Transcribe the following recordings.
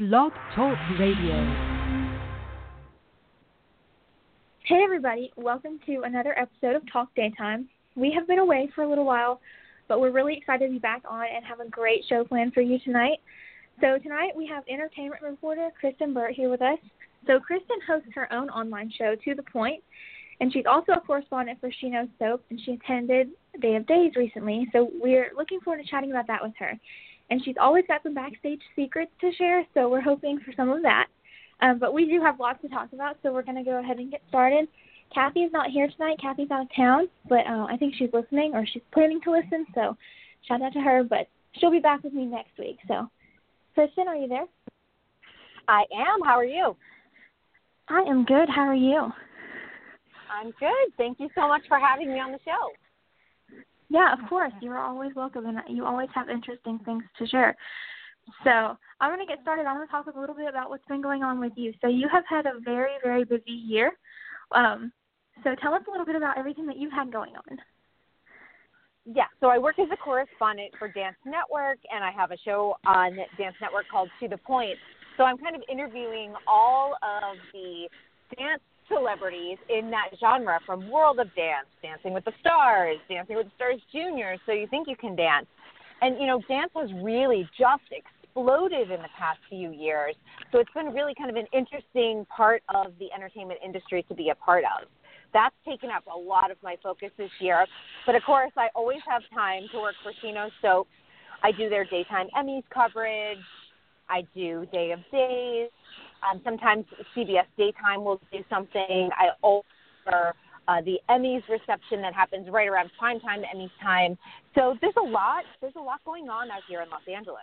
Blog Talk Radio. Hey, everybody. Welcome to another episode of Talk Daytime. We have been away for a little while, but we're really excited to be back on and have a great show planned for you tonight. So, tonight we have entertainment reporter Kristyn Burtt here with us. So, Kristen hosts her own online show, To the Pointe, and she's also a correspondent for She Knows Soap, and she attended Day of Days recently. So, we're looking forward to chatting about that with her and she's always got some backstage secrets to share, so we're hoping for some of that. Um, but we do have lots to talk about, so we're going to go ahead and get started. Kathy is not here tonight. Kathy's out of town, but uh, I think she's listening or she's planning to listen, so shout out to her. But she'll be back with me next week. So, Kristyn, are you there? I am. How are you? I am good. How are you? I'm good. Thank you so much for having me on the show. Yeah, of course. You're always welcome, and you always have interesting things to share. So I'm going to get started. I'm going to talk a little bit about what's been going on with you. So you have had a very, very busy year. Um, so tell us a little bit about everything that you've had going on. Yeah, so I work as a correspondent for Dance Network, and I have a show on Dance Network called To the Pointe. So I'm kind of interviewing all of the dance celebrities in that genre from World of Dance, Dancing with the Stars, Dancing with the Stars Junior, So You Think You Can Dance. And, you know, dance has really just exploded in the past few years. So it's been really kind of an interesting part of the entertainment industry to be a part of. That's taken up a lot of my focus this year. But of course, I always have time to work for She Knows Soap. I do their daytime Emmys coverage. I do Day of Days. Um, sometimes CBS Daytime will do something. I over uh, the Emmys reception that happens right around prime time, Emmys time. So there's a lot. There's a lot going on out here in Los Angeles.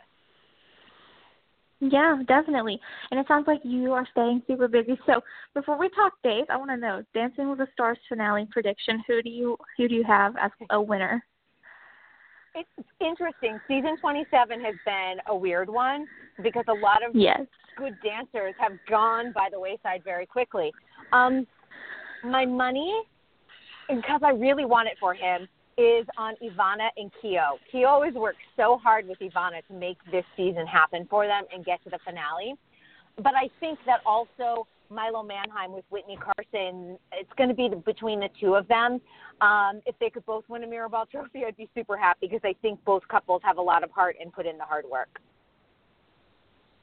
Yeah, definitely. And it sounds like you are staying super busy. So before we talk Dave, I want to know Dancing with the Stars finale prediction. Who do you who do you have as a winner? It's interesting. Season 27 has been a weird one because a lot of yes good dancers have gone by the wayside very quickly. Um, my money, because I really want it for him, is on Evanna and Keo. Keo always works so hard with Evanna to make this season happen for them and get to the finale. But I think that also Milo Manheim with Witney Carson, it's going to be between the two of them. Um, if they could both win a Mirrorball trophy, I'd be super happy because I think both couples have a lot of heart and put in the hard work.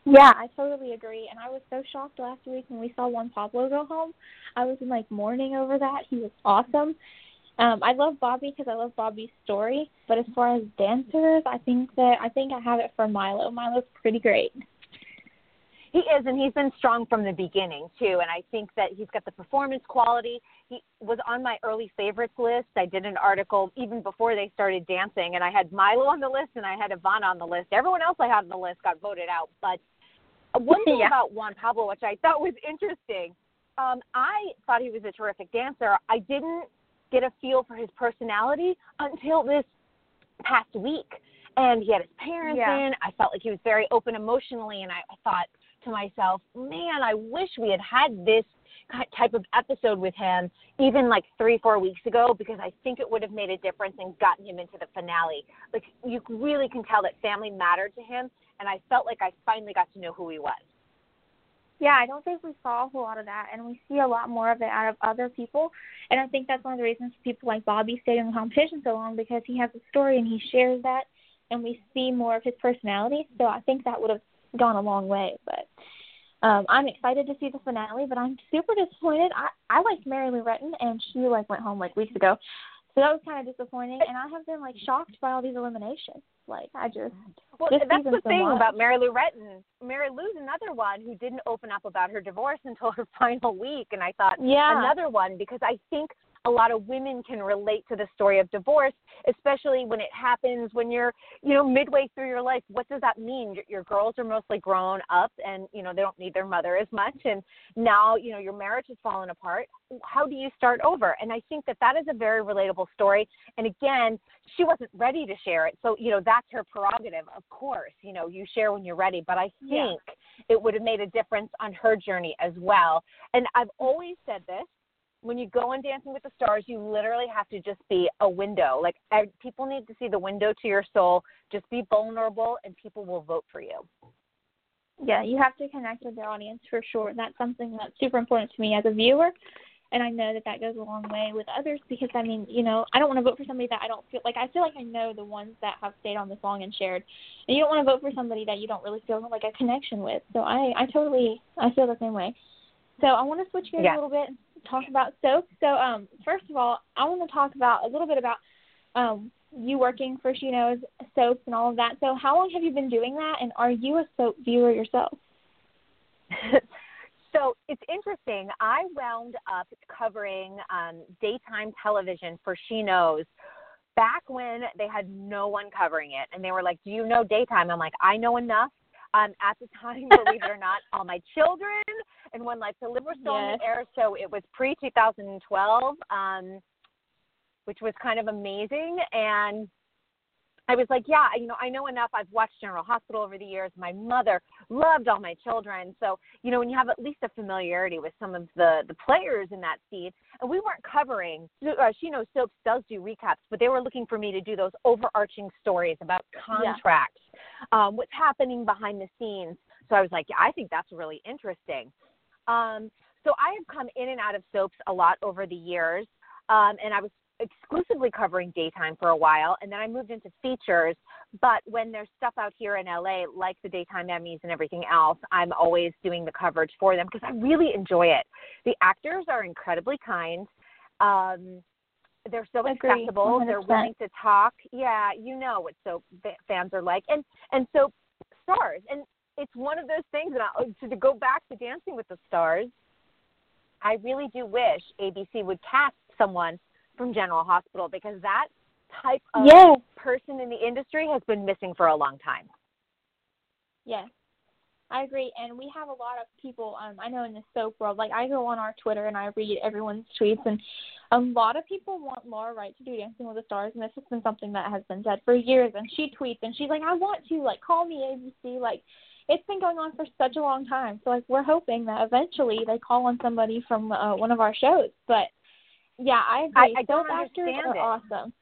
Yeah, I totally agree. And I was so shocked last week when we saw Juan Pablo go home. I was in like mourning over that. He was awesome. Um, I love Bobby because I love Bobby's story. But as far as dancers, I think that I think I have it for Milo. Milo's pretty great. He is, and he's been strong from the beginning too. And I think that he's got the performance quality. He was on my early favorites list. I did an article even before they started dancing, and I had Milo on the list and I had Evanna on the list. Everyone else I had on the list got voted out, but one thing yeah. about Juan Pablo, which I thought was interesting, um, I thought he was a terrific dancer. I didn't get a feel for his personality until this past week. And he had his parents yeah. in. I felt like he was very open emotionally, and I, I thought to myself, man, I wish we had had this type of episode with him even like three, four weeks ago because I think it would have made a difference and gotten him into the finale. Like you really can tell that family mattered to him, and I felt like I finally got to know who he was. Yeah, I don't think we saw a whole lot of that, and we see a lot more of it out of other people. And I think that's one of the reasons people like Bobby stayed in the competition so long because he has a story and he shares that, and we see more of his personality. So I think that would have gone a long way. But um, I'm excited to see the finale, but I'm super disappointed. I I liked Mary Lou Retton, and she like went home like weeks ago, so that was kind of disappointing. And I have been like shocked by all these eliminations. Like I just well, that's the thing so about Mary Lou Retton. Mary Lou's another one who didn't open up about her divorce until her final week, and I thought yeah. another one because I think a lot of women can relate to the story of divorce, especially when it happens when you're, you know, midway through your life. What does that mean? Your, your girls are mostly grown up and, you know, they don't need their mother as much. And now, you know, your marriage has fallen apart. How do you start over? And I think that that is a very relatable story. And again, she wasn't ready to share it. So, you know, that's her prerogative. Of course, you know, you share when you're ready. But I think yeah. it would have made a difference on her journey as well. And I've always said this when you go on Dancing with the Stars, you literally have to just be a window. Like I, people need to see the window to your soul. Just be vulnerable, and people will vote for you. Yeah, you have to connect with the audience for sure. That's something that's super important to me as a viewer, and I know that that goes a long way with others because I mean, you know, I don't want to vote for somebody that I don't feel like I feel like I know the ones that have stayed on this long and shared, and you don't want to vote for somebody that you don't really feel like a connection with. So I I totally I feel the same way. So I want to switch gears yeah. a little bit and talk about soap. So um, first of all, I want to talk about a little bit about um, you working for She Knows soaps and all of that. So how long have you been doing that, and are you a soap viewer yourself? so it's interesting. I wound up covering um, daytime television for She Knows back when they had no one covering it, and they were like, "Do you know daytime?" I'm like, "I know enough." Um, at the time, believe it or not, all my children and One Life to Live were still yes. in the air, so it was pre 2012. Um, which was kind of amazing. And I was like, yeah, you know, I know enough. I've watched General Hospital over the years. My mother loved all my children. So, you know, when you have at least a familiarity with some of the the players in that scene, and we weren't covering, uh, She Knows Soaps does do recaps, but they were looking for me to do those overarching stories about contracts, yeah. um, what's happening behind the scenes. So I was like, yeah, I think that's really interesting. Um, so I have come in and out of soaps a lot over the years. Um, and I was exclusively covering daytime for a while and then I moved into features. But when there's stuff out here in LA, like the daytime Emmys and everything else, I'm always doing the coverage for them because I really enjoy it. The actors are incredibly kind. Um, they're so accessible. They're willing to talk. Yeah, you know what so fans are like, and and so stars. And it's one of those things. And I, to go back to Dancing with the Stars, I really do wish ABC would cast someone from General Hospital because that type of yes. person in the industry has been missing for a long time. Yes. I agree, and we have a lot of people. Um, I know in the soap world, like I go on our Twitter and I read everyone's tweets, and a lot of people want Laura Wright to do Dancing with the Stars, and this has been something that has been said for years. And she tweets, and she's like, "I want to, like, call me ABC." Like, it's been going on for such a long time. So, like, we're hoping that eventually they call on somebody from uh, one of our shows. But yeah, I agree. I, I don't understand actors are it. awesome.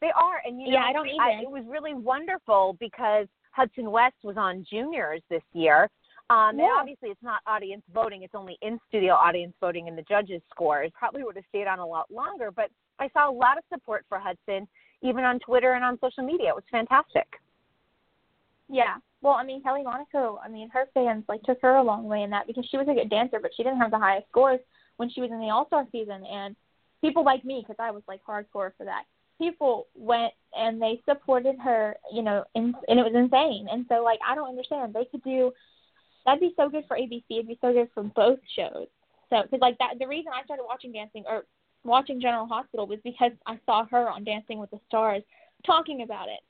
They are, and you know, Yeah, I don't either. it was really wonderful because Hudson West was on Juniors this year. Um, Yeah. And obviously, it's not audience voting; it's only in-studio audience voting, and the judges' scores probably would have stayed on a lot longer. But I saw a lot of support for Hudson, even on Twitter and on social media. It was fantastic. Yeah. Well, I mean, Kelly Monaco, I mean, her fans like took her a long way in that because she was a good dancer, but she didn't have the highest scores when she was in the All Star season. And people like me, because I was like hardcore for that, people went and they supported her, you know, and and it was insane. And so like I don't understand. They could do that'd be so good for ABC. It'd be so good for both shows. So because like that, the reason I started watching dancing or watching General Hospital was because I saw her on Dancing with the Stars talking about it.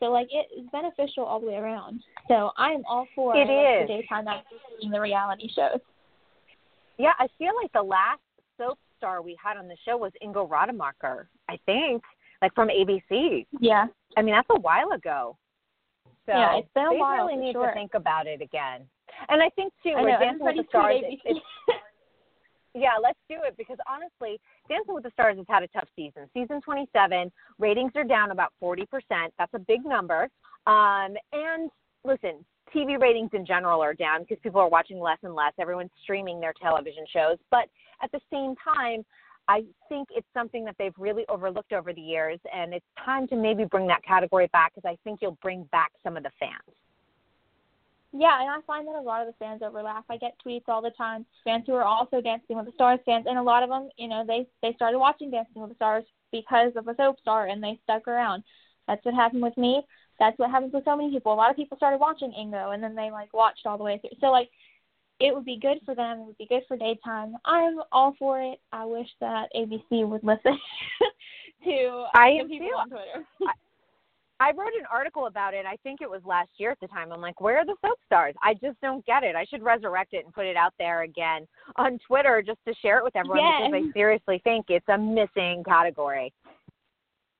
So like it is beneficial all the way around. So I am all for It like, is. the daytime actors and the reality shows. Yeah, I feel like the last soap star we had on the show was Ingo Rademacher. I think, like from ABC. Yeah. I mean, that's a while ago. So Yeah, it's been a they while, really need sure. to think about it again. And I think too, I know, Dancing with the Stars, it, it's yeah, let's do it because honestly, Dancing with the Stars has had a tough season. Season 27, ratings are down about 40%. That's a big number. Um, and listen, TV ratings in general are down because people are watching less and less. Everyone's streaming their television shows. But at the same time, I think it's something that they've really overlooked over the years, and it's time to maybe bring that category back because I think you'll bring back some of the fans. Yeah, and I find that a lot of the fans overlap. I get tweets all the time, fans who are also Dancing with the Stars fans, and a lot of them, you know, they they started watching Dancing with the Stars because of a soap star, and they stuck around. That's what happened with me. That's what happens with so many people. A lot of people started watching Ingo, and then they like watched all the way through. So like, it would be good for them. It would be good for daytime. I'm all for it. I wish that ABC would listen to uh, I the am people too. on Twitter. I wrote an article about it. I think it was last year at the time. I'm like, where are the soap stars? I just don't get it. I should resurrect it and put it out there again on Twitter just to share it with everyone because I seriously think it's a missing category.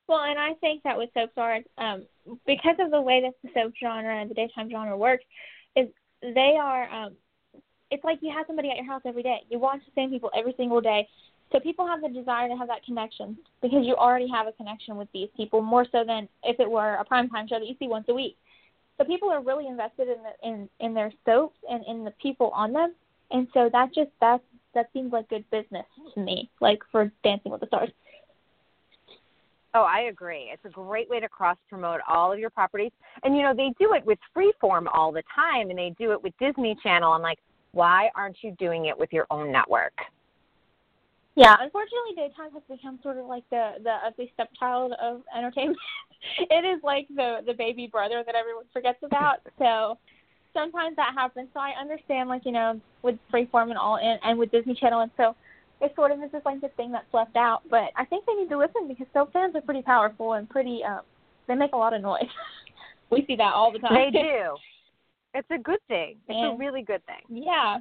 Well, and I think that with soap stars, um, because of the way that the soap genre and the daytime genre works, is they are um it's like you have somebody at your house every day. You watch the same people every single day. So people have the desire to have that connection because you already have a connection with these people more so than if it were a primetime show that you see once a week. the people are really invested in the, in in their soaps and in the people on them, and so that just that that seems like good business to me, like for Dancing with the Stars. Oh, I agree. It's a great way to cross promote all of your properties. And you know, they do it with Freeform all the time and they do it with Disney Channel. I'm like, why aren't you doing it with your own network? Yeah, unfortunately, daytime has become sort of like the the ugly stepchild of entertainment. it is like the the baby brother that everyone forgets about. So sometimes that happens. So I understand, like you know, with Freeform and all, and, and with Disney Channel, and so it sort of is just like the thing that's left out. But I think they need to listen because soap fans are pretty powerful and pretty. um They make a lot of noise. we see that all the time. They do. It's a good thing. It's and, a really good thing. Yeah,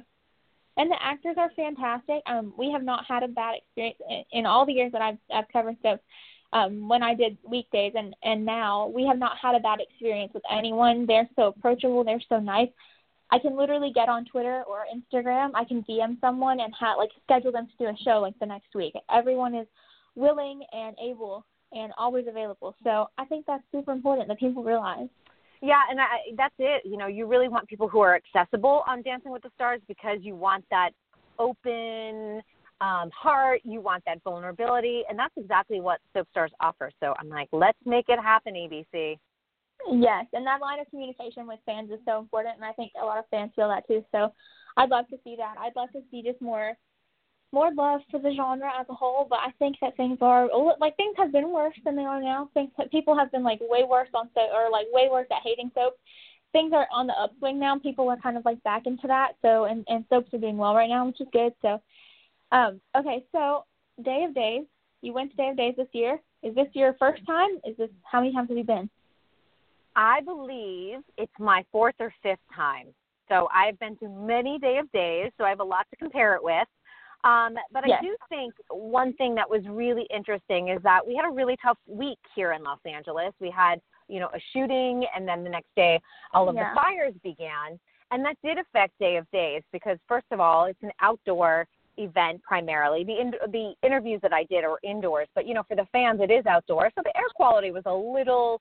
and the actors are fantastic. Um, we have not had a bad experience in, in all the years that I've I've covered soap. Um, when I did weekdays and and now we have not had a bad experience with anyone. They're so approachable. They're so nice. I can literally get on Twitter or Instagram. I can DM someone and have like schedule them to do a show like the next week. Everyone is willing and able and always available. So I think that's super important that people realize. Yeah, and I, that's it. You know, you really want people who are accessible on Dancing with the Stars because you want that open um, heart, you want that vulnerability, and that's exactly what Soap Stars offer. So I'm like, let's make it happen, ABC. Yes, and that line of communication with fans is so important, and I think a lot of fans feel that too. So I'd love to see that. I'd love to see just more more love for the genre as a whole, but I think that things are like things have been worse than they are now. Things people have been like way worse on soap or like way worse at hating soap. Things are on the upswing now. People are kind of like back into that. So and and soaps are doing well right now, which is good. So, um, okay, so Day of Days. You went to Day of Days this year. Is this your first time? Is this how many times have you been? I believe it's my fourth or fifth time. So I've been to many Day of Days, so I have a lot to compare it with. Um, but I do think one thing that was really interesting is that we had a really tough week here in Los Angeles. We had, you know, a shooting, and then the next day, all of yeah. the fires began, and that did affect Day of Days because, first of all, it's an outdoor event primarily. The in, the interviews that I did are indoors, but you know, for the fans, it is outdoors, so the air quality was a little.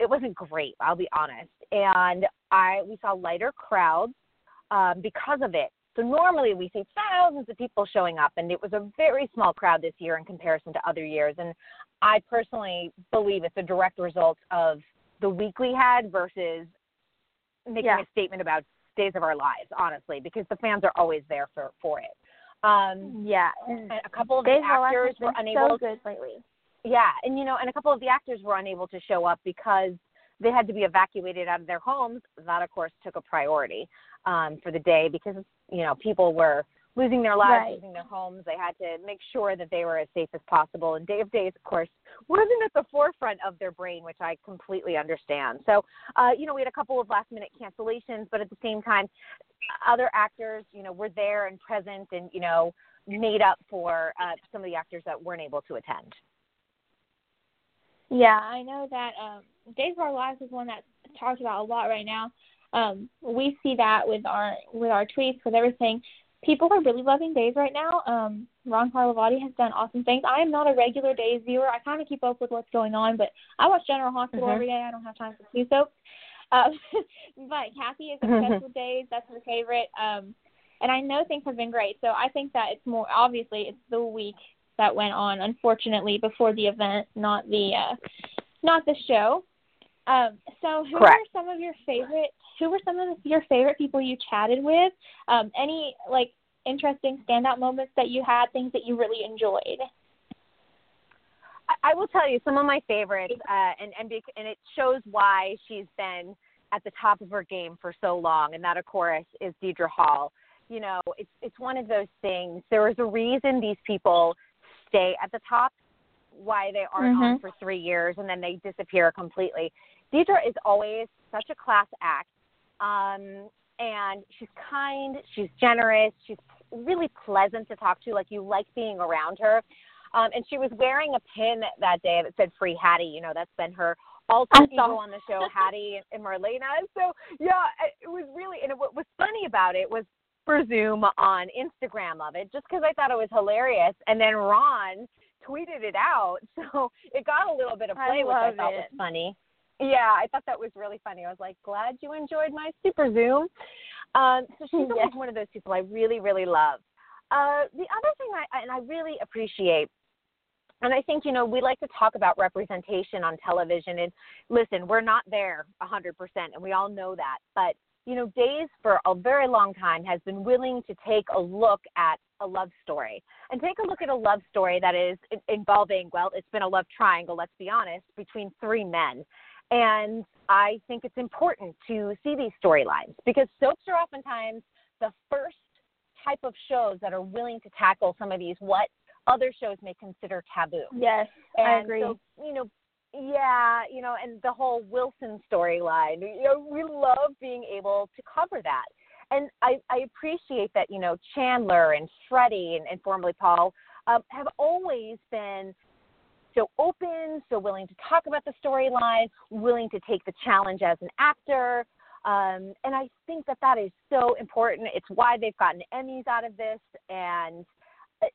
It wasn't great, I'll be honest, and I we saw lighter crowds um, because of it. So normally we see thousands of people showing up, and it was a very small crowd this year in comparison to other years. And I personally believe it's a direct result of the week we had versus making yeah. a statement about days of our lives, honestly, because the fans are always there for for it. Um, yeah, and a couple of days the actors were unable. So good lately. Yeah, and you know, and a couple of the actors were unable to show up because they had to be evacuated out of their homes. That, of course, took a priority um, for the day because you know people were losing their lives, right. losing their homes. They had to make sure that they were as safe as possible. And Day of Days, of course, wasn't at the forefront of their brain, which I completely understand. So, uh, you know, we had a couple of last minute cancellations, but at the same time, other actors, you know, were there and present and, you know, made up for uh, some of the actors that weren't able to attend. Yeah, I know that um, Days of Our Lives is one that's talked about a lot right now um, we see that with our with our tweets with everything. People are really loving Days right now. Um, Ron Carlivati has done awesome things. I am not a regular Days viewer. I kind of keep up with what's going on, but I watch General Hospital mm-hmm. every day. I don't have time for two soaps. Uh, but Kathy is obsessed mm-hmm. with Days. That's her favorite. Um, and I know things have been great. So I think that it's more obviously it's the week that went on, unfortunately, before the event, not the uh, not the show. Um, so who Correct. are some of your favorite who were some of your favorite people you chatted with? Um, any like interesting standout moments that you had, things that you really enjoyed? I will tell you some of my favorites, uh, and and, and it shows why she's been at the top of her game for so long, and that of course is Deidre Hall. You know, it's it's one of those things. There is a reason these people stay at the top, why they aren't mm-hmm. on for three years and then they disappear completely. Deidre is always such a class act. Um, and she's kind, she's generous, she's really pleasant to talk to. Like you like being around her. Um, and she was wearing a pin that day that said "Free Hattie." You know, that's been her alter ego on the show, Hattie and Marlena. So yeah, it was really. And what was funny about it was for Zoom on Instagram of it, just because I thought it was hilarious. And then Ron tweeted it out, so it got a little bit of play, I which I thought it. was funny. Yeah, I thought that was really funny. I was like, glad you enjoyed my super Zoom. Um, so she's yes. always one of those people I really, really love. Uh, the other thing I, and I really appreciate and I think, you know, we like to talk about representation on television. And listen, we're not there 100%, and we all know that. But, you know, Days for a very long time has been willing to take a look at a love story and take a look at a love story that is involving, well, it's been a love triangle, let's be honest, between three men. And I think it's important to see these storylines because soaps are oftentimes the first type of shows that are willing to tackle some of these what other shows may consider taboo. Yes, and I agree. So, you know, yeah, you know, and the whole Wilson storyline. You know, we love being able to cover that. And I, I appreciate that, you know, Chandler and Freddie and, and formerly Paul um, have always been so open, so willing to talk about the storyline, willing to take the challenge as an actor. Um, and I think that that is so important. It's why they've gotten Emmys out of this. And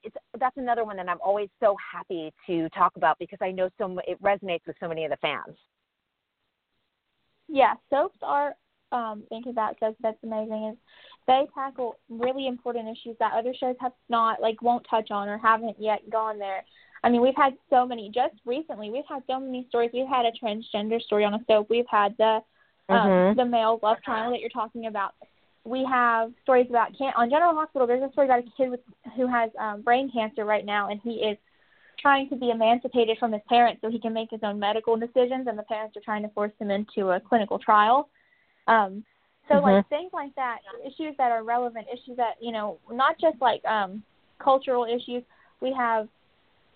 it's that's another one that I'm always so happy to talk about because I know so it resonates with so many of the fans. Yeah, soaps are um thinking about soaps that's amazing is they tackle really important issues that other shows have not like won't touch on or haven't yet gone there. I mean, we've had so many just recently. We've had so many stories. We've had a transgender story on a soap. We've had the um, mm-hmm. the male love triangle that you're talking about we have stories about can on General Hospital. There's a story about a kid with, who has um, brain cancer right now, and he is trying to be emancipated from his parents so he can make his own medical decisions, and the parents are trying to force him into a clinical trial. Um, so mm-hmm. like things like that, issues that are relevant, issues that you know, not just like um, cultural issues. We have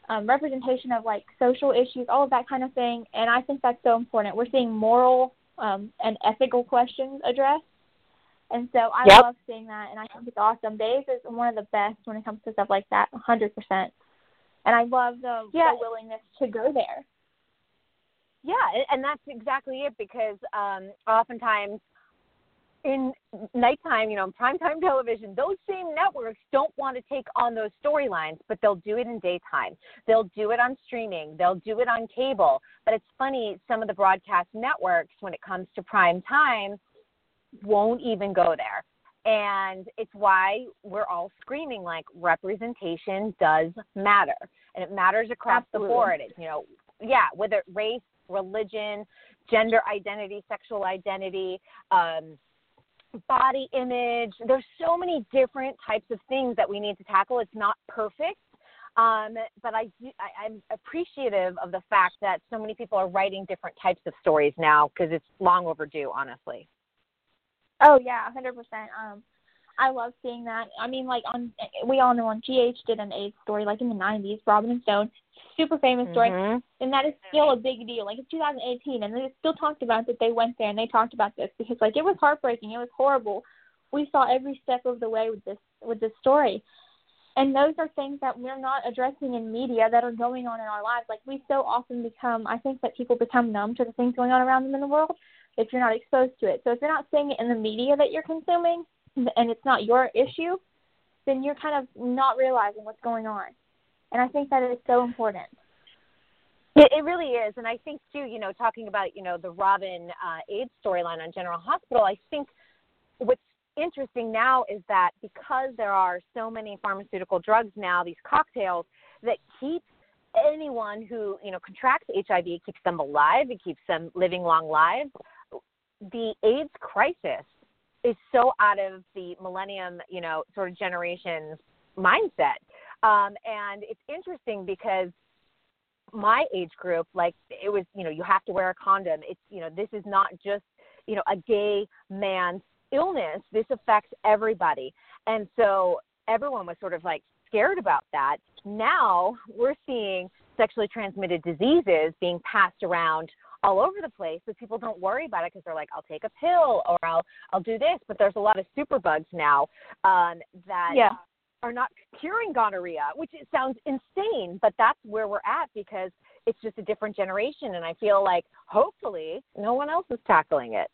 um, representation of like social issues, all of that kind of thing, and I think that's so important. We're seeing moral um, and ethical questions addressed and so I yep. love seeing that, and I think it's awesome. Days is one of the best when it comes to stuff like that, 100%. And I love the, yeah. the willingness to go there. Yeah, and that's exactly it because um, oftentimes in nighttime, you know, primetime television, those same networks don't want to take on those storylines, but they'll do it in daytime. They'll do it on streaming. They'll do it on cable. But it's funny, some of the broadcast networks, when it comes to prime time, won't even go there. And it's why we're all screaming like representation does matter. And it matters across Absolutely. the board. It's, you know, yeah, whether race, religion, gender identity, sexual identity, um, body image. There's so many different types of things that we need to tackle. It's not perfect. Um, but I, I, I'm appreciative of the fact that so many people are writing different types of stories now because it's long overdue, honestly. Oh yeah, hundred percent. Um, I love seeing that. I mean, like on we all know on GH did an AIDS story like in the '90s. Robin and Stone, super famous story, mm-hmm. and that is still a big deal. Like it's 2018, and they still talked about that they went there and they talked about this because like it was heartbreaking. It was horrible. We saw every step of the way with this with this story. And those are things that we're not addressing in media that are going on in our lives. Like we so often become, I think that people become numb to the things going on around them in the world if you're not exposed to it. So if you're not seeing it in the media that you're consuming and it's not your issue, then you're kind of not realizing what's going on. And I think that is so important. It, it really is, and I think too, you know, talking about you know the Robin uh, AIDS storyline on General Hospital, I think what's interesting now is that because there are so many pharmaceutical drugs now, these cocktails that keep anyone who you know contracts HIV, keeps them alive, it keeps them living long lives the AIDS crisis is so out of the millennium, you know, sort of generation's mindset. Um, and it's interesting because my age group, like it was, you know, you have to wear a condom. It's, you know, this is not just, you know, a gay man's illness. This affects everybody. And so everyone was sort of like scared about that. Now we're seeing sexually transmitted diseases being passed around all over the place but people don't worry about it because they're like i'll take a pill or i'll i'll do this but there's a lot of superbugs now um that yeah. are not curing gonorrhea which it sounds insane but that's where we're at because it's just a different generation and i feel like hopefully no one else is tackling it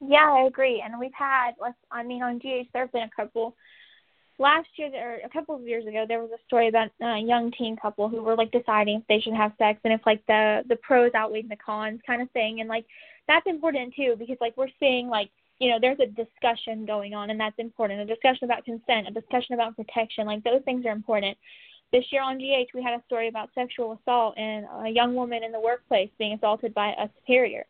yeah i agree and we've had i mean on gh there've been a couple last year or a couple of years ago there was a story about a young teen couple who were like deciding if they should have sex and if like the the pros outweighed the cons kind of thing and like that's important too because like we're seeing like you know there's a discussion going on and that's important a discussion about consent a discussion about protection like those things are important. This year on GH we had a story about sexual assault and a young woman in the workplace being assaulted by a superior.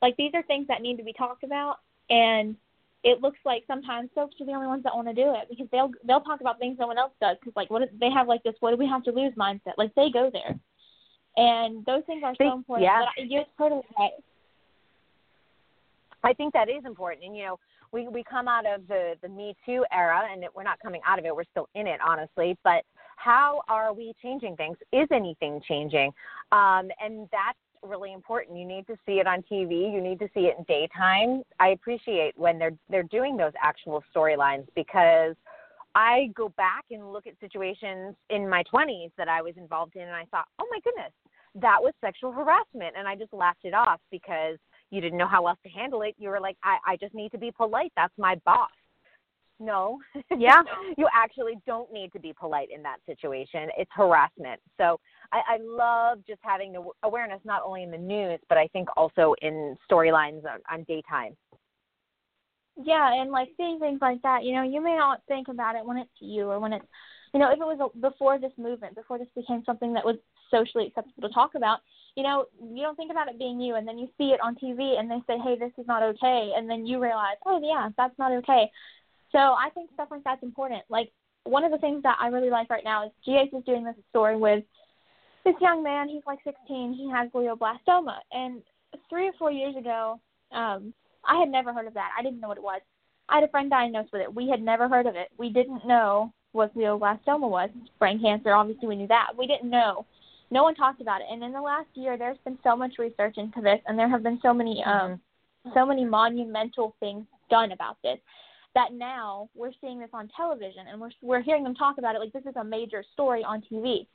Like these are things that need to be talked about and it looks like sometimes folks are the only ones that want to do it because they'll they'll talk about things no one else does because like what if, they have like this what do we have to lose mindset? Like they go there. And those things are so important yeah. but you're totally right. I think that is important and you know we we come out of the the me too era and we're not coming out of it we're still in it honestly but how are we changing things? Is anything changing? Um and that's really important. You need to see it on TV. You need to see it in daytime. I appreciate when they're they're doing those actual storylines because I go back and look at situations in my 20s that I was involved in and I thought, "Oh my goodness, that was sexual harassment." And I just laughed it off because you didn't know how else to handle it. You were like, "I I just need to be polite. That's my boss." No. Yeah. you actually don't need to be polite in that situation. It's harassment. So I, I love just having the awareness not only in the news, but I think also in storylines on, on daytime. Yeah, and like seeing things like that, you know, you may not think about it when it's you or when it's, you know, if it was a, before this movement, before this became something that was socially acceptable to talk about, you know, you don't think about it being you, and then you see it on TV, and they say, "Hey, this is not okay," and then you realize, "Oh, yeah, that's not okay." So I think stuff like that's important. Like one of the things that I really like right now is GH is doing this story with this young man. He's like 16. He has glioblastoma, and three or four years ago, um, I had never heard of that. I didn't know what it was. I had a friend diagnosed with it. We had never heard of it. We didn't know what glioblastoma was. Brain cancer. Obviously, we knew that. We didn't know. No one talked about it. And in the last year, there's been so much research into this, and there have been so many, um, so many monumental things done about this that now we're seeing this on television and we're we're hearing them talk about it like this is a major story on TV.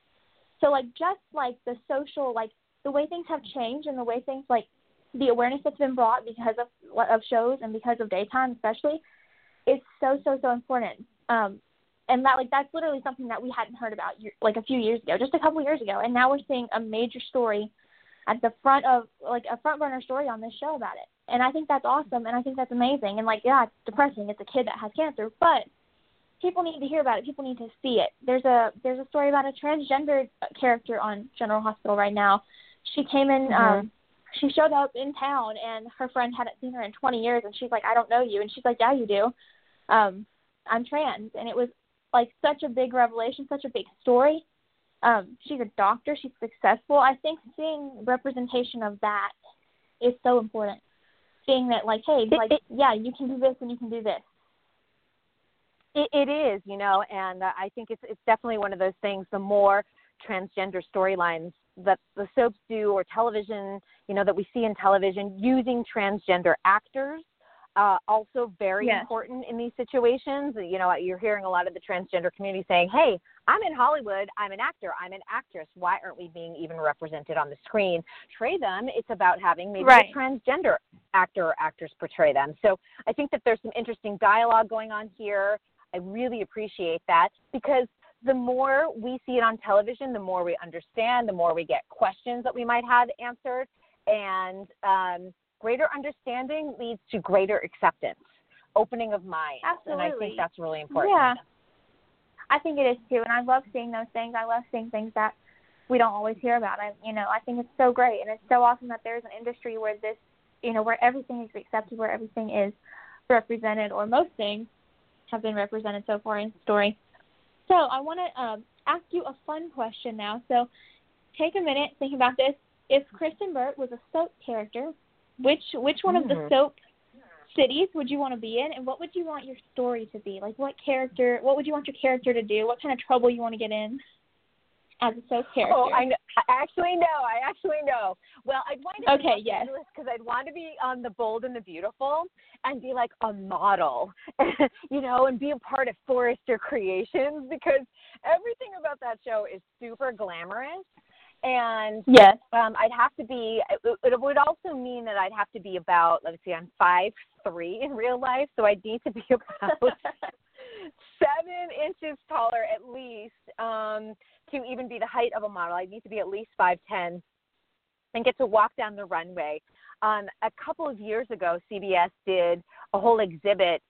So like just like the social like the way things have changed and the way things like the awareness that's been brought because of of shows and because of daytime especially is so so so important. Um and that like that's literally something that we hadn't heard about like a few years ago, just a couple years ago, and now we're seeing a major story at the front of like a front burner story on this show about it and I think that's awesome, and I think that's amazing. And like, yeah, it's depressing. It's a kid that has cancer, but people need to hear about it. People need to see it. There's a there's a story about a transgender character on General Hospital right now. She came in. Mm-hmm. um she showed up in town and her friend hadn't seen her in 20 years and she's like I don't know you and she's like yeah you do um I'm trans and it was like such a big revelation such a big story um she's a doctor she's successful I think seeing representation of that is so important seeing that like hey like it, yeah you can do this and you can do this. It, it is you know and uh, i think it's it's definitely one of those things the more transgender storylines that the soaps do or television you know that we see in television using transgender actors uh, also very yes. important in these situations. You know, you're hearing a lot of the transgender community saying, "Hey, I'm in Hollywood. I'm an actor. I'm an actress. Why aren't we being even represented on the screen? Portray them. It's about having maybe right. a transgender actor or actress portray them." So I think that there's some interesting dialogue going on here. I really appreciate that because the more we see it on television, the more we understand, the more we get questions that we might have answered, and um, greater understanding leads to greater acceptance, opening of mind. Absolutely. And I think that's really important. Yeah. I think it is too, and I love seeing those things. I love seeing things that we don't always hear about. I, you know, I think it's so great, and it's so awesome that there's an industry where this, you know, where everything is accepted, where everything is represented, or most things have been represented so far in the story. So I want to um, ask you a fun question now. So take a minute, think about this. If Kristyn Burtt was a soap character, which which one mm. of the mm. soap cities would you want to be in, and what would you want your story to be? Like, what character? What would you want your character to do? What kind of trouble you want to get in as a soap character? Oh, I, know, I actually know. I actually know. Well, I'd want to be okay, yes. because I'd want to be on the Bold and the Beautiful and be like a model, you know, and be a part of Forrester Creations because everything about that show is super glamorous and yes, um, I'd have to be. It, it would also mean that I'd have to be about. Let's see, I'm five three in real life, so I'd need to be about seven inches inches taller at least um, to even be the height of a model. I'd need to be at least five ten and get to walk down the runway. Um, a couple of years ago, CBS did a whole exhibit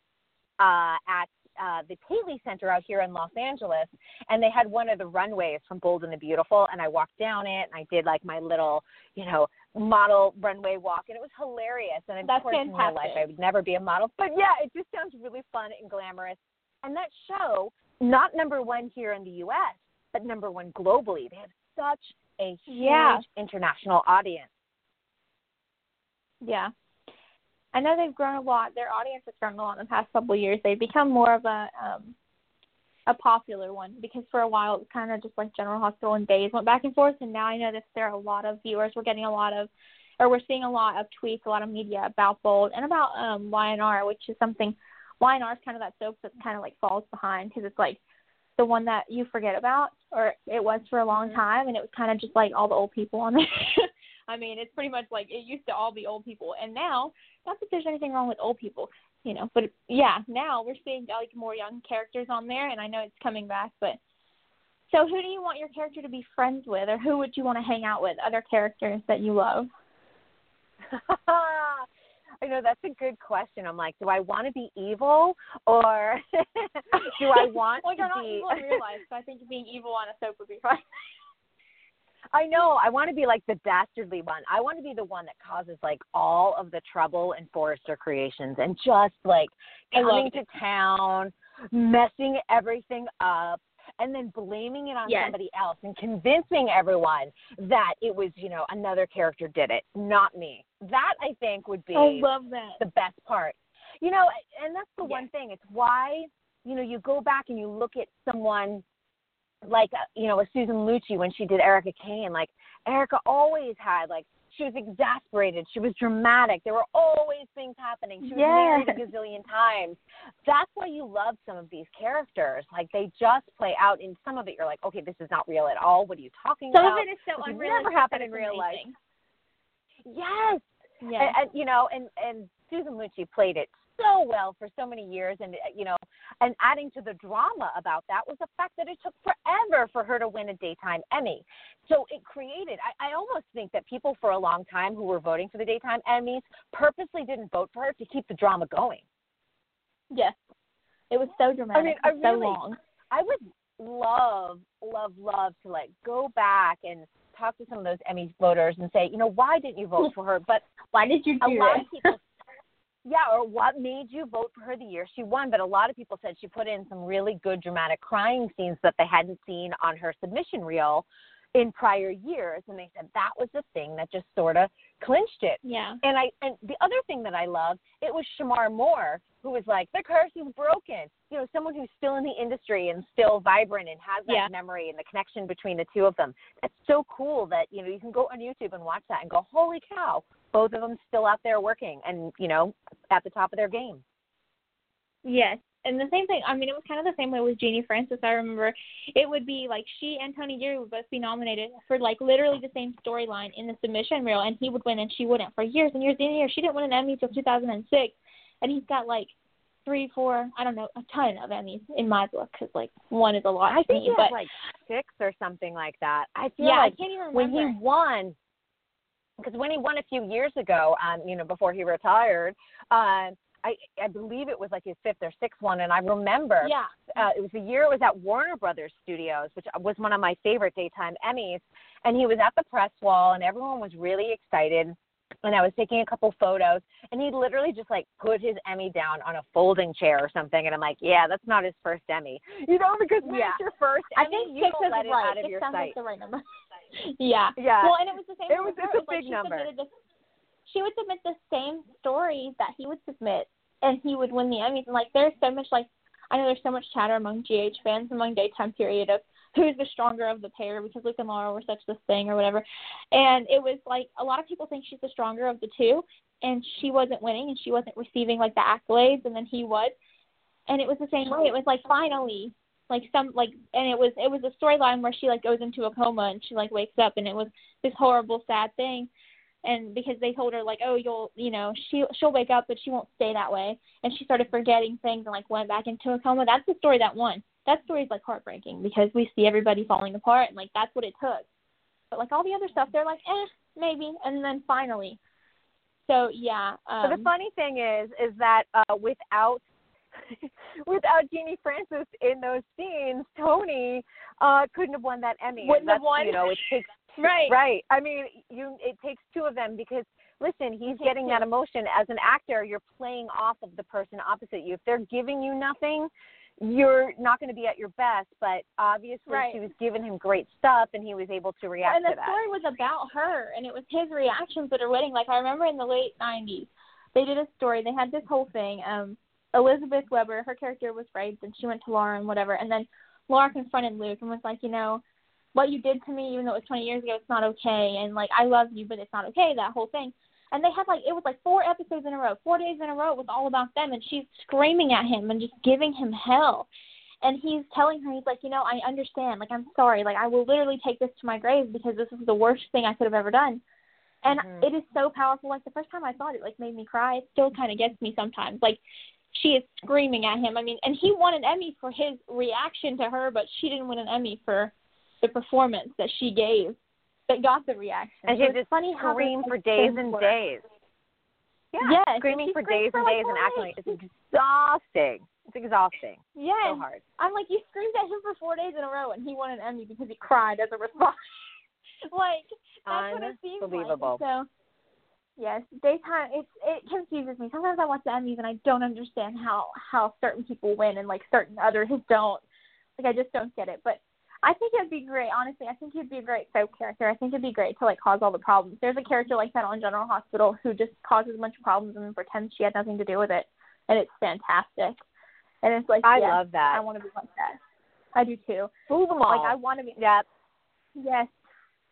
uh, at uh, the Paley Center out here in Los Angeles, and they had one of the runways from Bold and the Beautiful, and I walked down it, and I did like my little, you know, model runway walk, and it was hilarious. And of That's course, fantastic. in real life, I would never be a model, but yeah, it just sounds really fun and glamorous. And that show, not number one here in the U.S., but number one globally. They have such a huge Yeah. international audience. Yeah. I know they've grown a lot. Their audience has grown a lot in the past couple of years. They've become more of a um a popular one because for a while it was kind of just like General Hospital and Days went back and forth, and now I know that there are a lot of viewers. We're getting a lot of, or we're seeing a lot of tweets, a lot of media about Bold and about um Y&R, which is something. Y&R is kind of that soap that kind of like falls behind because it's like the one that you forget about, or it was for a long time, and it was kind of just like all the old people on there. I mean, it's pretty much like it used to all be old people, and now not that there's anything wrong with old people, you know, but yeah, now we're seeing like more young characters on there, and I know it's coming back. But so, who do you want your character to be friends with, or who would you want to hang out with? Other characters that you love? I know that's a good question. I'm like, do I want to be evil or do I want well, to you're not be? evil in real life, so I think being evil on a soap would be fine. I know. I want to be like the dastardly one. I want to be the one that causes like all of the trouble in Forrester Creations and just like coming to town, messing everything up, and then blaming it on Yes. somebody else and convincing everyone that it was, you know, another character did it, not me. That I think would be I love that. the best part. You know, and that's the Yeah. one thing. It's why, you know, you go back and you look at someone like, uh, you know, a Susan Lucci when she did Erica Kane. Like, Erica always had, like, she was exasperated. She was dramatic. There were always things happening. She was married a gazillion times. That's why you love some of these characters. Like, they just play out. In some of it, you're like, okay, this is not real at all. What are you talking Some about? of it is so unreal. never happened in real life. Yes, Yeah. and, and you know, and and Susan Lucci played it so well for so many years, and uh, you know, and adding to the drama about that was the fact that it took forever for her to win a daytime Emmy. So it created. I, I almost think that people for a long time who were voting for the daytime Emmys purposely didn't vote for her to keep the drama going. Yes. It was so dramatic. i mean, I and so long. I would love, love, love to like go back and talk to some of those Emmy voters and say, you know, why didn't you vote for her? But Why did you a do lot it? of people yeah or what made you vote for her the year she won? But a lot of people said she put in some really good dramatic crying scenes that they hadn't seen on her submission reel in prior years and they said that was the thing that just sort of clinched it yeah. and i and the other thing that i love it was Shemar Moore who was like the curse is broken you know someone who's still in the industry and still vibrant and has that Yeah. memory and the connection between the two of them that's so cool that you know you can go on youtube and watch that and go holy cow both of them still out there working and you know at the top of their game Yes. And the same thing, I mean, it was kind of the same way with Genie Francis. I remember it would be like she and Tony Geary would both be nominated for like literally the same storyline in the submission reel, and he would win and she wouldn't for years and years and years. She didn't win an Emmy until 2006, and he's got like three, four, I don't know, a ton of Emmys in my book because like one is a lot i think me. he but like six or something like that i feel yeah, like I can't even remember. when he won because when he won a few years ago um you know before he retired um i i believe it was like his fifth or sixth one and i remember yeah, uh, it was the year it was at Warner Brothers Studios, which was one of my favorite daytime Emmys. And he was at the press wall, and everyone was really excited. And I was taking a couple photos, and he literally just like put his Emmy down on a folding chair or something. And I'm like, yeah, that's not his first Emmy, you know, because when Yeah. it's your first I think you don't let it right. out of it your sounds sight. like the right number. yeah. Yeah. Well, and it was the same. It was- it's a It like big she number. she would submit the same story that he would submit, and he would win the Emmys. And like, there's so much like, I know there's so much chatter among GH fans among daytime period of who's the stronger of the pair because Luke and Laura were such this thing or whatever. And it was like a lot of people think she's the stronger of the two, and she wasn't winning and she wasn't receiving like the accolades, and then he was. And it was the same way. It was like finally like some like and it was it was a storyline where she like goes into a coma and she like wakes up and it was this horrible sad thing and because they told her like oh you'll you know she she'll wake up but she won't stay that way and she started forgetting things and like went back into a coma that's the story that won that story's like heartbreaking because we see everybody falling apart and like that's what it took. But like all the other stuff, they're like, eh, maybe, and then finally. So yeah. Um, but the funny thing is, is that uh, without without Genie Francis in those scenes, Tony uh, couldn't have won that Emmy. Wouldn't have won. You know, it takes right. Right. I mean, you it takes two of them because listen, he's getting that emotion as an actor. You're playing off of the person opposite you. If they're giving you nothing, you're not going to be at your best. But obviously, right. she was giving him great stuff, and he was able to react and the story was about her, and it was his reactions at her wedding. Like I remember in the late '90s, they did a story. They had this whole thing. Um, Elizabeth Webber, her character was raped, and she went to Laura and whatever. And then Laura confronted Luke and was like, you know, what you did to me, even though it was 20 years ago, it's not okay. And like, I love you, but it's not okay. That whole thing. And they had like it was like four episodes in a row, four days in a row. It was all about them, and she's screaming at him and just giving him hell. And he's telling her, he's like, you know, I understand. Like, I'm sorry. Like, I will literally take this to my grave because this is the worst thing I could have ever done. And mm-hmm. it is so powerful. Like the first time I saw it, it like made me cry. It still kind of gets me sometimes. Like she is screaming at him. I mean, and he won an Emmy for his reaction to her, but she didn't win an Emmy for the performance that she gave that got the reaction. And she so just funny how scream for days and work. days. Yeah, yes, screaming for days for and like days and acting like it's exhausting. It's exhausting. Yes. So hard. I'm like, you screamed at him for four days in a row, and he won an Emmy because he cried as a response. like that's what it seems like. Unbelievable. So yes, daytime. It's it confuses me. Sometimes I watch the Emmys and I don't understand how how certain people win and like certain others don't. Like I just don't get it. But I think it'd be great. Honestly, I think he'd be a great soap character. I think it'd be great to like cause all the problems. There's a character like that on General Hospital who just causes a bunch of problems and pretends she had nothing to do with it, and it's fantastic. And it's like I yes, love that. I want to be like that. I do too. Fool them all. Like I want to be. Yep. Yes.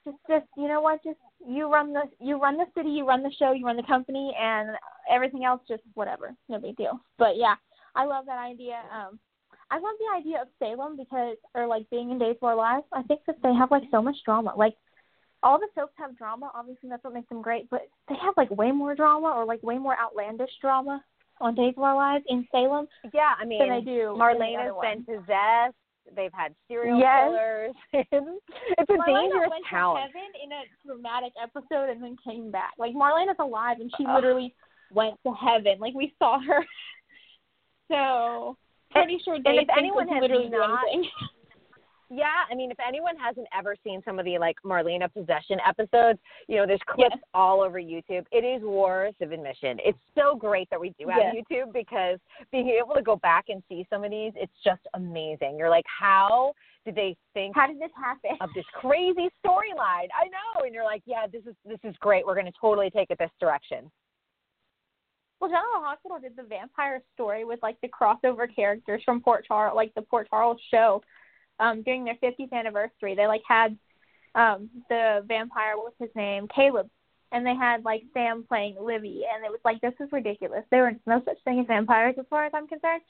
Just, just you know what? Just you run the you run the city, you run the show, you run the company, and everything else just whatever, no big deal. But yeah, I love that idea. Um, I love the idea of Salem because, or like being in Days of Our Lives. I think that they have like so much drama. Like all the soaps have drama. Obviously, that's what makes them great. But they have like way more drama or like way more outlandish drama on Days of Our Lives in Salem Yeah, I mean, than they do. The other been possessed. They've had serial Yes. killers. it's a Marlena dangerous went town. to heaven in a dramatic episode and then came back. Like Marlena's alive and she Ugh. literally went to heaven. Like we saw her. So pretty sure and Dave if anyone has literally not- anything. Yeah, I mean, if anyone hasn't ever seen some of the like Marlena possession episodes, you know, there's clips Yes. all over YouTube. It is worth of admission. It's so great that we do have Yes. YouTube because being able to go back and see some of these, it's just amazing. You're like, how did they think How did this happen? of this crazy storyline? I know, and you're like, yeah, this is this is great. We're going to totally take it this direction. Well, General Hospital did the vampire story with like the crossover characters from Port Charles, like the Port Charles show, um, during their 50th anniversary. They like had um the vampire, what's his name, Caleb, and they had like Sam playing Livvie, and it was like this is ridiculous. There was no such thing as vampires as far as I'm concerned,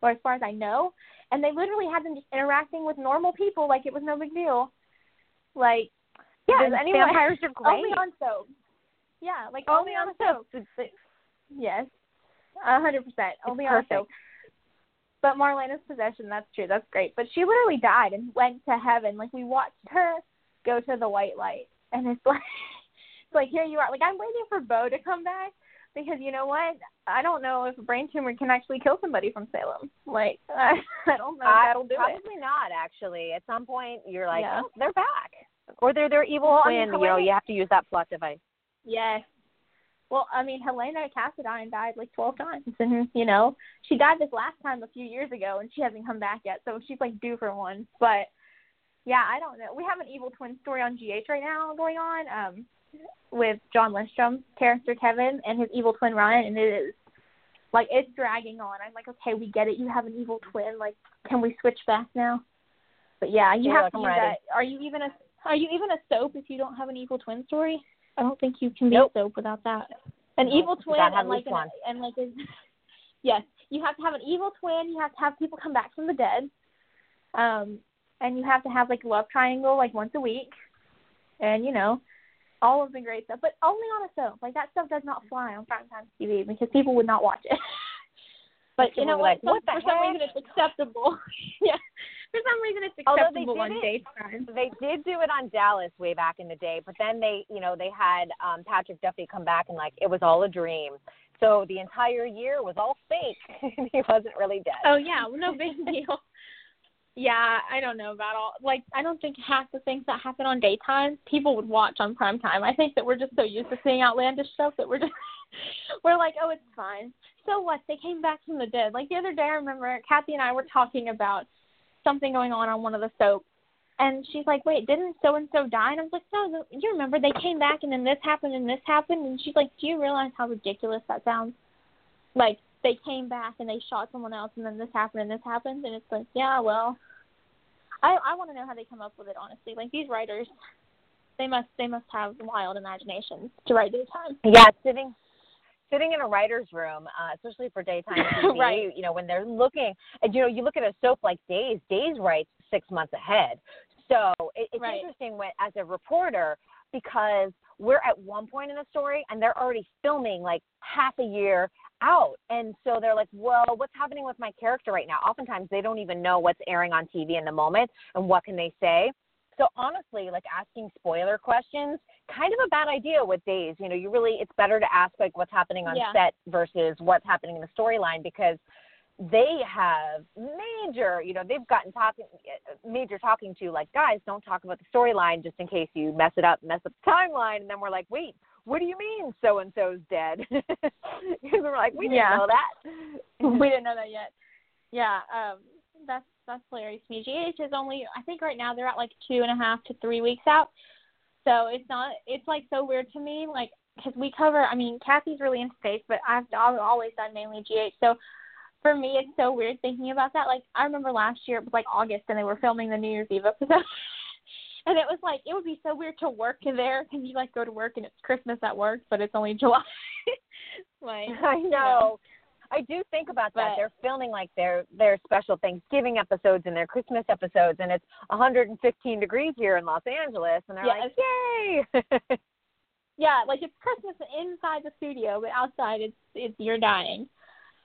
or as far as I know, and they literally had them just interacting with normal people like it was no big deal. Like Yeah, anyway, vampires are great. only on soap. Yeah, like Only only, on on soap. soap. Yes, a hundred percent. Only on soap. But Marlena's possession, that's true. That's great. But she literally died and went to heaven. Like we watched her go to the white light, and it's like, it's like here you are. Like I'm waiting for Bo to come back because you know what? I don't know if a brain tumor can actually kill somebody from Salem. Like I, I don't know I- that'll do probably it. not actually. At some point, you're like, Yeah. oh, they're back, or they're their evil Well, I twin. mean, you know, you have to use that plot device. Yes. Well, I mean, Helena Cassadine died like 12 times, and you know, she died this last time a few years ago, and she hasn't come back yet, so she's like due for one. But yeah, I don't know. We have an evil twin story on GH right now going on, um, with Jon Lindstrom's character Kevin and his evil twin Ryan, and it is like it's dragging on. I'm like, okay, we get it. You have an evil twin. Like, can we switch back now? But yeah, you Yeah, have to use that. Are you even a Are you even a soap if you don't have an evil twin story? I don't think you can be Nope. soap without that. An Nope. evil twin and like an, and like a, yes, you have to have an evil twin. You have to have people come back from the dead, um, and you have to have like love triangle like once a week, and you know, all of the great stuff, but only on a soap. Like that stuff does not fly on primetime TV because people would not watch it. but you know what? like, "What for some reason, it's acceptable. yeah, For some reason, it's acceptable they on daytime. They did do it on Dallas way back in the day, but then they, you know, they had um Patrick Duffy come back and like it was all a dream. So the entire year was all fake. he wasn't really dead. Oh yeah, well, no big deal. Yeah, I don't know about all. Like, I don't think half the things that happen on daytime people would watch on prime time. I think that we're just so used to seeing outlandish stuff that we're just we're like, oh, it's fine. So what? They came back from the dead. Like the other day, I remember Kathy and I were talking about something going on on one of the soaps, and she's like, wait, didn't so and so die? And I was like, no, you remember they came back and then this happened and this happened, and she's like, do you realize how ridiculous that sounds? Like they came back and they shot someone else and then this happened and this happened? And it's like yeah well i i want to know how they come up with it honestly. Like these writers they must they must have wild imaginations to write daytime Yeah, sitting sitting in a writer's room, uh, especially for daytime TV, Right. you know, when they're looking, and you know, you look at a soap like Days. Days writes six months ahead, so it, it's Right. interesting when, as a reporter because we're at one point in the story and they're already filming like half a year out, and so they're like, well, what's happening with my character right now? Oftentimes, they don't even know what's airing on TV in the moment, and what can they say. So honestly, like asking spoiler questions, kind of a bad idea with days. You know, you really it's better to ask like what's happening on Yeah. set versus what's happening in the storyline because they have major, you know, they've gotten talking major talking to like guys, don't talk about the storyline just in case you mess it up, mess up the timeline, and then we're like, wait, what do you mean so and so's dead? Because we're like, we didn't Yeah. know that. we didn't know that yet yeah um that's that's me. Gh is only i think right now they're at like two and a half to three weeks out. So it's not it's like so weird to me like because we cover i mean kathy's really into space, but i've, I've always done mainly gh so for me it's so weird thinking about that. Like i remember last year it was like august and they were filming the new year's eve episode. And it was like it would be so weird to work there because you like go to work and it's christmas at work but it's only july. Like I know. I do think about that. But- They're filming like their their special Thanksgiving episodes and their Christmas episodes, and it's 115 degrees here in Los Angeles, and they're like, "Yay!" Yeah, like it's Christmas inside the studio, but outside it's it's you're dying.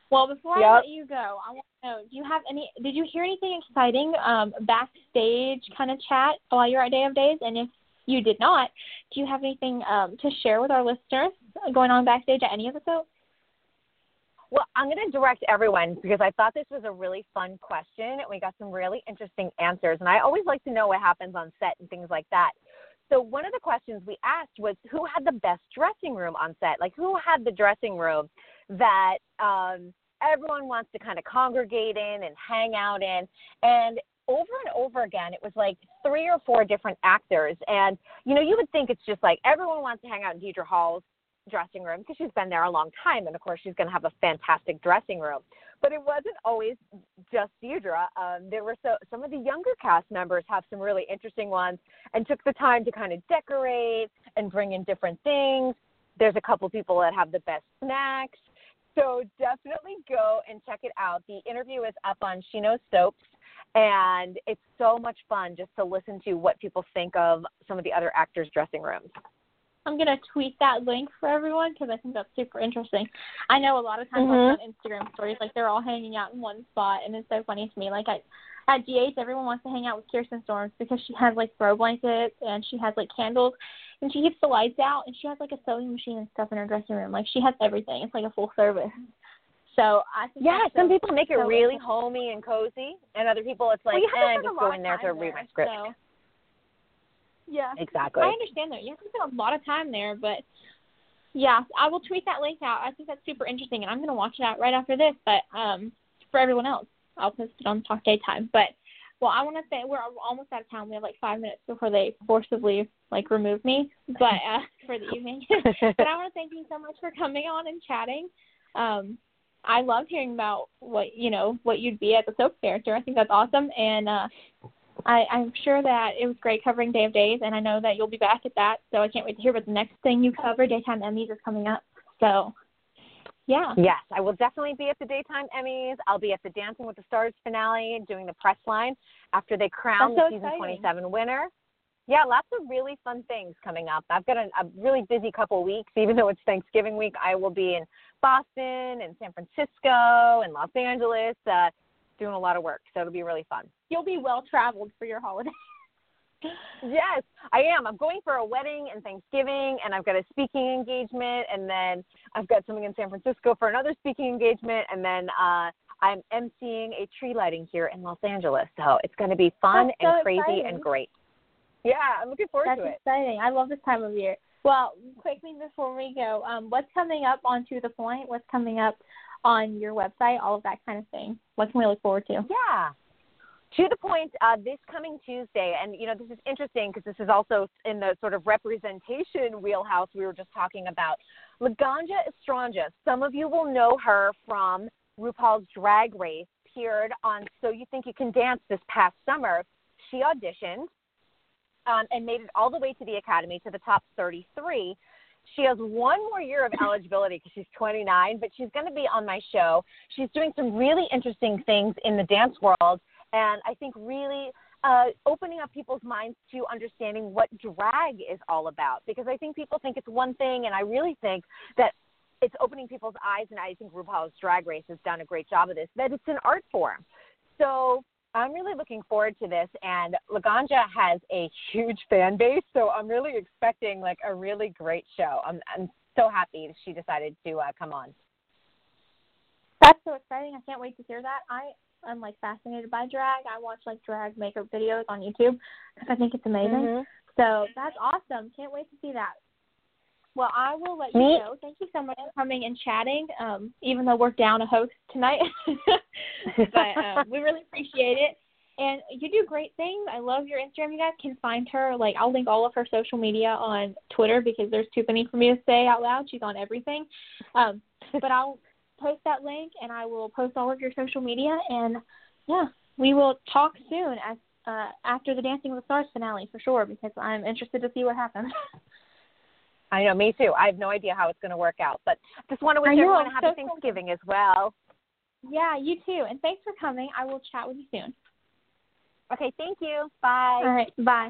Well, before I let you go, I want to know: Do you have any? Did you hear anything exciting um, backstage kind of chat while you're at Day of Days? And if you did not, do you have anything um, to share with our listeners going on backstage at any of the soaps? Well, I'm going to direct everyone because I thought this was a really fun question and we got some really interesting answers. And I always like to know what happens on set and things like that. So, one of the questions we asked was who had the best dressing room on set? Like, who had the dressing room that um, everyone wants to kind of congregate in and hang out in? And over and over again, it was like three or four different actors. And, you know, you would think it's just like everyone wants to hang out in Deidre Hall's dressing room because she's been there a long time and of course she's going to have a fantastic dressing room but it wasn't always just Deidre. Um, there were so some of the younger cast members have some really interesting ones and took the time to kind of decorate and bring in different things. There's a couple people that have the best snacks. So definitely go and check it out. The interview is up on SheKnows Soaps and it's so much fun just to listen to what people think of some of the other actors' dressing rooms. I'm gonna tweet that link for everyone because I think that's super interesting. I know a lot of times Mhm. on Instagram stories, like they're all hanging out in one spot, and it's so funny to me. Like at at GH, everyone wants to hang out with Kirsten Storms because she has like throw blankets and she has like candles, and she keeps the lights out, and she has like a sewing machine and stuff in her dressing room. Like she has everything. It's like a full service. So I think Yeah, some so- people make it so really homey and cozy, and other people it's like, well, eh, a just lot go of in there to read my script. So. Yeah. Exactly. I understand that. You have to spend a lot of time there, but yeah, I will tweet that link out. I think that's super interesting, and I'm going to watch it out right after this. But um, for everyone else, I'll post it on Talk Daytime. But well, I want to say we're almost out of town. We have like five minutes before they forcibly like remove me, but uh, for the evening. but I want to thank you so much for coming on and chatting. Um, I love hearing about what you know what you'd be as a soap character. I think that's awesome, and uh, I, I'm sure that it was great covering Day of Days, and I know that you'll be back at that. So I can't wait to hear what the next thing you cover. Daytime Emmys is coming up. So, yeah. Yes, I will definitely be at the daytime Emmys. I'll be at the Dancing with the Stars finale doing the press line after they crown so the season exciting. 27 winner. Yeah, lots of really fun things coming up. I've got a, a really busy couple weeks. Even though it's Thanksgiving week, I will be in Boston and San Francisco and Los Angeles. Uh, doing a lot of work, so it'll be really fun. You'll be well traveled for your holiday. yes, I am. I'm going for a wedding and Thanksgiving, and I've got a speaking engagement, and then I've got something in San Francisco for another speaking engagement, and then uh, I'm emceeing a tree lighting here in Los Angeles. So it's going to be fun so and crazy exciting. and great. Yeah, I'm looking forward That's to it. That's exciting. I love this time of year. Well, quickly before we go, um, what's coming up on To the Pointe? What's coming up on your website? All of that kind of thing. What can we look forward to? Yeah. To the Pointe, uh, this coming Tuesday, and you know this is interesting because this is also in the sort of representation wheelhouse we were just talking about. Laganja Estranja, some of you will know her from RuPaul's Drag Race, appeared on So You Think You Can Dance this past summer. She auditioned um, and made it all the way to the Academy to the top 33. She has one more year of eligibility because she's 29, but she's going to be on my show. She's doing some really interesting things in the dance world, and I think really uh, opening up people's minds to understanding what drag is all about. Because I think people think it's one thing, and I really think that it's opening people's eyes, and I think RuPaul's Drag Race has done a great job of this, that it's an art form. So I'm really looking forward to this, and Laganja has a huge fan base, so I'm really expecting like a really great show. I'm I'm so happy she decided to uh, come on. That's so exciting. I can't wait to hear that. I am like fascinated by drag. I watch like drag makeup videos on YouTube because I think it's amazing. Mm-hmm. So that's awesome. Can't wait to see that. Well, I will let you Me- go. Thank you so much for coming and chatting. Um, even though we're down a host tonight, but um, we really appreciate it. And you do great things. I love your Instagram. You guys can find her. Like I'll link all of her social media on Twitter because there's too many for me to say out loud. She's on everything. Um, but I'll post that link and I will post all of your social media. And yeah, we will talk soon as uh, after the Dancing with the Stars finale for sure because I'm interested to see what happens. I know, me too. I have no idea how it's going to work out, but just want to wish everyone a happy so. Thanksgiving as well. yeah, you too. And thanks for coming. I will chat with you soon. Okay, thank you. Bye. All right. Bye.